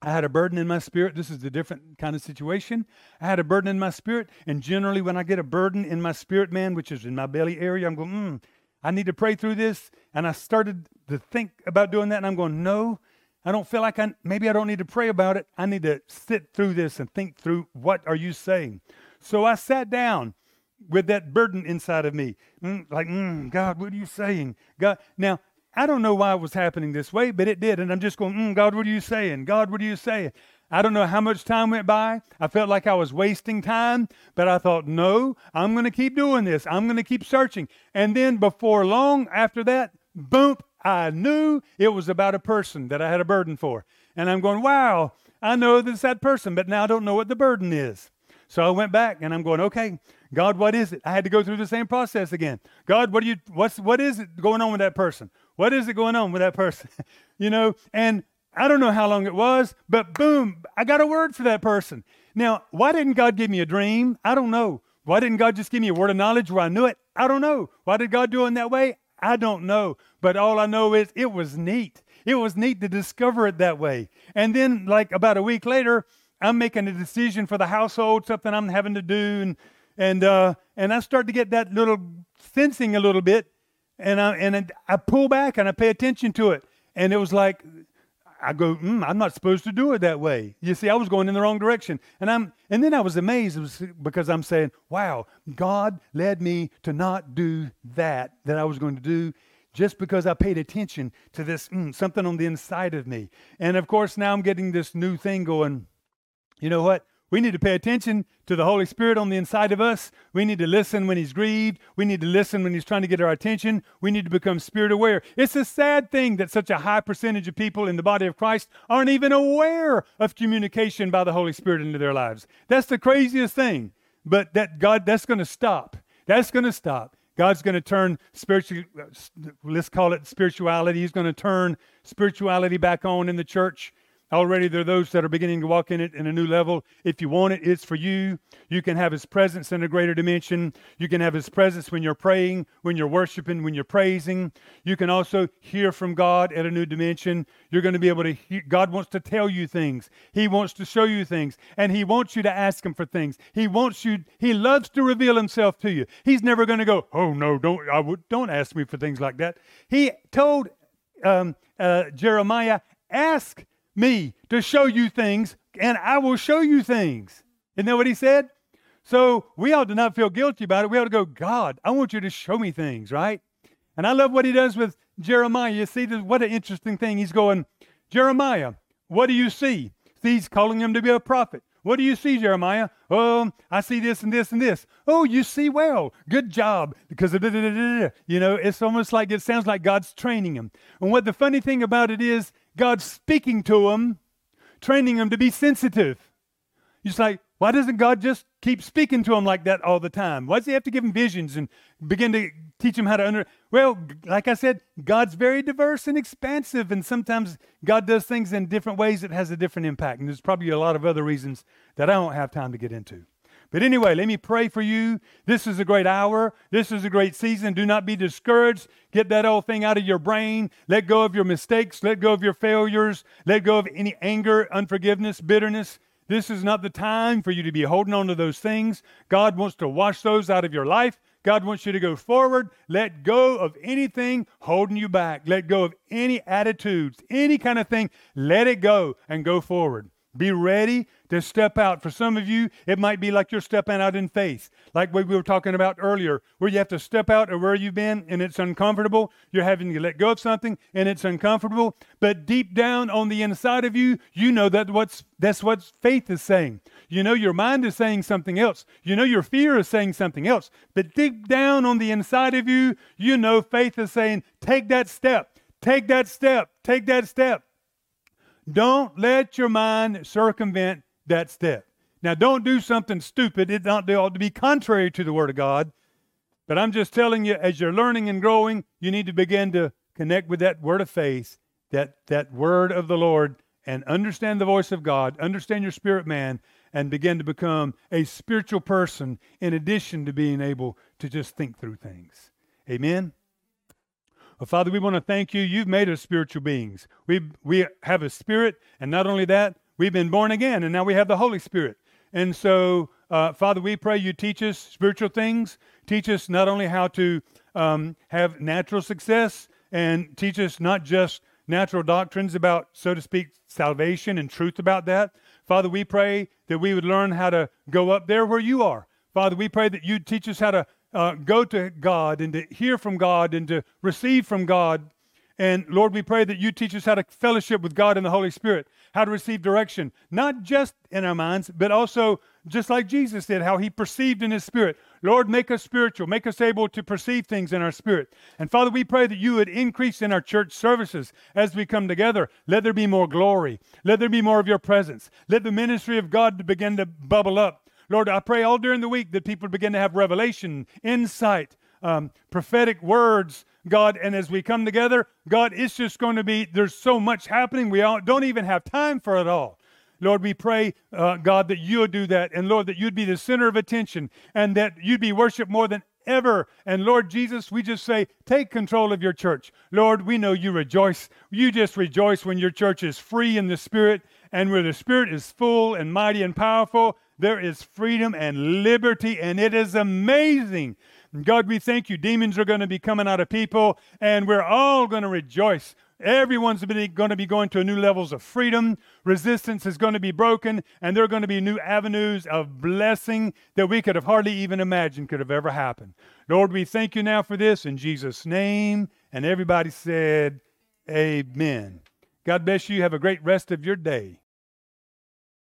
I had a burden in my spirit. This is a different kind of situation. I had a burden in my spirit. And generally, when I get a burden in my spirit, man, which is in my belly area, I'm going, hmm, I need to pray through this. And I started to think about doing that. And I'm going, no, I don't feel like I, maybe I don't need to pray about it. I need to sit through this and think through what are you saying. So I sat down with that burden inside of me. Mm, like, mm, God, what are you saying? God, now I don't know why it was happening this way, but it did. And I'm just going, mm, God, what are you saying? God, what are you saying? I don't know how much time went by. I felt like I was wasting time, but I thought, no, I'm going to keep doing this. I'm going to keep searching. And then before long after that, boom, I knew it was about a person that I had a burden for. And I'm going, wow, I know that it's that person, but now I don't know what the burden is. So I went back and I'm going, okay, God, what is it? I had to go through the same process again. God, what do you what's what is it going on with that person? What is it going on with that person? (laughs) you know, and I don't know how long it was, but boom, I got a word for that person. Now, why didn't God give me a dream? I don't know. Why didn't God just give me a word of knowledge where I knew it? I don't know. Why did God do it in that way? I don't know. But all I know is it was neat. It was neat to discover it that way. And then, like about a week later, I'm making a decision for the household, something I'm having to do, and and uh, and I start to get that little sensing a little bit and I, and I pull back and I pay attention to it. And it was like, I go, mm, I'm not supposed to do it that way. You see, I was going in the wrong direction. And I'm and then I was amazed because I'm saying, wow, God led me to not do that that I was going to do just because I paid attention to this mm, something on the inside of me. And of course, now I'm getting this new thing going. You know what? We need to pay attention to the Holy Spirit on the inside of us. We need to listen when He's grieved. We need to listen when He's trying to get our attention. We need to become spirit aware. It's a sad thing that such a high percentage of people in the body of Christ aren't even aware of communication by the Holy Spirit into their lives. That's the craziest thing. But that God, that's going to stop. That's going to stop. God's going to turn spiritual, let's call it spirituality. He's going to turn spirituality back on in the church. Already there are those that are beginning to walk in it in a new level. If you want it, it's for you. You can have His presence in a greater dimension. You can have His presence when you're praying, when you're worshiping, when you're praising. You can also hear from God at a new dimension. You're going to be able to hear. God wants to tell you things. He wants to show you things. And He wants you to ask Him for things. He wants you, He loves to reveal Himself to you. He's never going to go, oh no, don't, I would, don't ask me for things like that. He told um, uh, Jeremiah, ask me to show you things, and I will show you things. Isn't that what he said? So we ought to not feel guilty about it. We ought to go, God, I want you to show me things, right? And I love what he does with Jeremiah. You see, this, what an interesting thing. He's going, Jeremiah, what do you see? See, he's calling him to be a prophet. What do you see, Jeremiah? Oh, I see this and this and this. Oh, you see well. Good job. Because of you know, it's almost like it sounds like God's training him. And what the funny thing about it is, God's speaking to him, training him to be sensitive. You're just like, why doesn't God just keep speaking to him like that all the time? Why does he have to give him visions and begin to teach him how to under? Well, like I said, God's very diverse and expansive, and sometimes God does things in different ways that has a different impact. And there's probably a lot of other reasons that I don't have time to get into. But anyway, let me pray for you. This is a great hour. This is a great season. Do not be discouraged. Get that old thing out of your brain. Let go of your mistakes. Let go of your failures. Let go of any anger, unforgiveness, bitterness. This is not the time for you to be holding on to those things. God wants to wash those out of your life. God wants you to go forward. Let go of anything holding you back. Let go of any attitudes, any kind of thing. Let it go and go forward. Be ready to step out. For some of you, it might be like you're stepping out in faith, like what we were talking about earlier, where you have to step out of where you've been and it's uncomfortable. You're having to let go of something and it's uncomfortable. But deep down on the inside of you, you know that what's that's what faith is saying. You know your mind is saying something else. You know your fear is saying something else. But deep down on the inside of you, you know faith is saying, take that step, take that step, take that step. Don't let your mind circumvent that step. Now, don't do something stupid. It not ought to be contrary to the Word of God. But I'm just telling you, as you're learning and growing, you need to begin to connect with that word of faith, that, that word of the Lord, and understand the voice of God, understand your spirit man, and begin to become a spiritual person in addition to being able to just think through things. Amen. Well, Father, we want to thank you. You've made us spiritual beings. We, we have a spirit, and not only that, we've been born again, and now we have the Holy Spirit. And so, uh, Father, we pray you teach us spiritual things. Teach us not only how to um, have natural success, and teach us not just natural doctrines about, so to speak, salvation and truth about that. Father, we pray that we would learn how to go up there where you are. Father, we pray that you'd teach us how to uh, go to God and to hear from God and to receive from God. And Lord, we pray that you teach us how to fellowship with God and the Holy Spirit, how to receive direction, not just in our minds, but also just like Jesus did, how he perceived in his spirit. Lord, make us spiritual, make us able to perceive things in our spirit. And Father, we pray that you would increase in our church services as we come together. Let there be more glory, let there be more of your presence, let the ministry of God begin to bubble up. Lord, I pray all during the week that people begin to have revelation, insight, um, prophetic words, God. And as we come together, God, it's just going to be, there's so much happening. We all, don't even have time for it all. Lord, we pray, uh, God, that you'll do that. And Lord, that you'd be the center of attention and that you'd be worshiped more than ever. And Lord Jesus, we just say, take control of your church. Lord, we know you rejoice. You just rejoice when your church is free in the Spirit and where the Spirit is full and mighty and powerful. There is freedom and liberty, and it is amazing. God, we thank you. Demons are going to be coming out of people, and we're all going to rejoice. Everyone's going to be going to new levels of freedom. Resistance is going to be broken, and there are going to be new avenues of blessing that we could have hardly even imagined could have ever happened. Lord, we thank you now for this in Jesus' name. And everybody said, Amen. God bless you. Have a great rest of your day.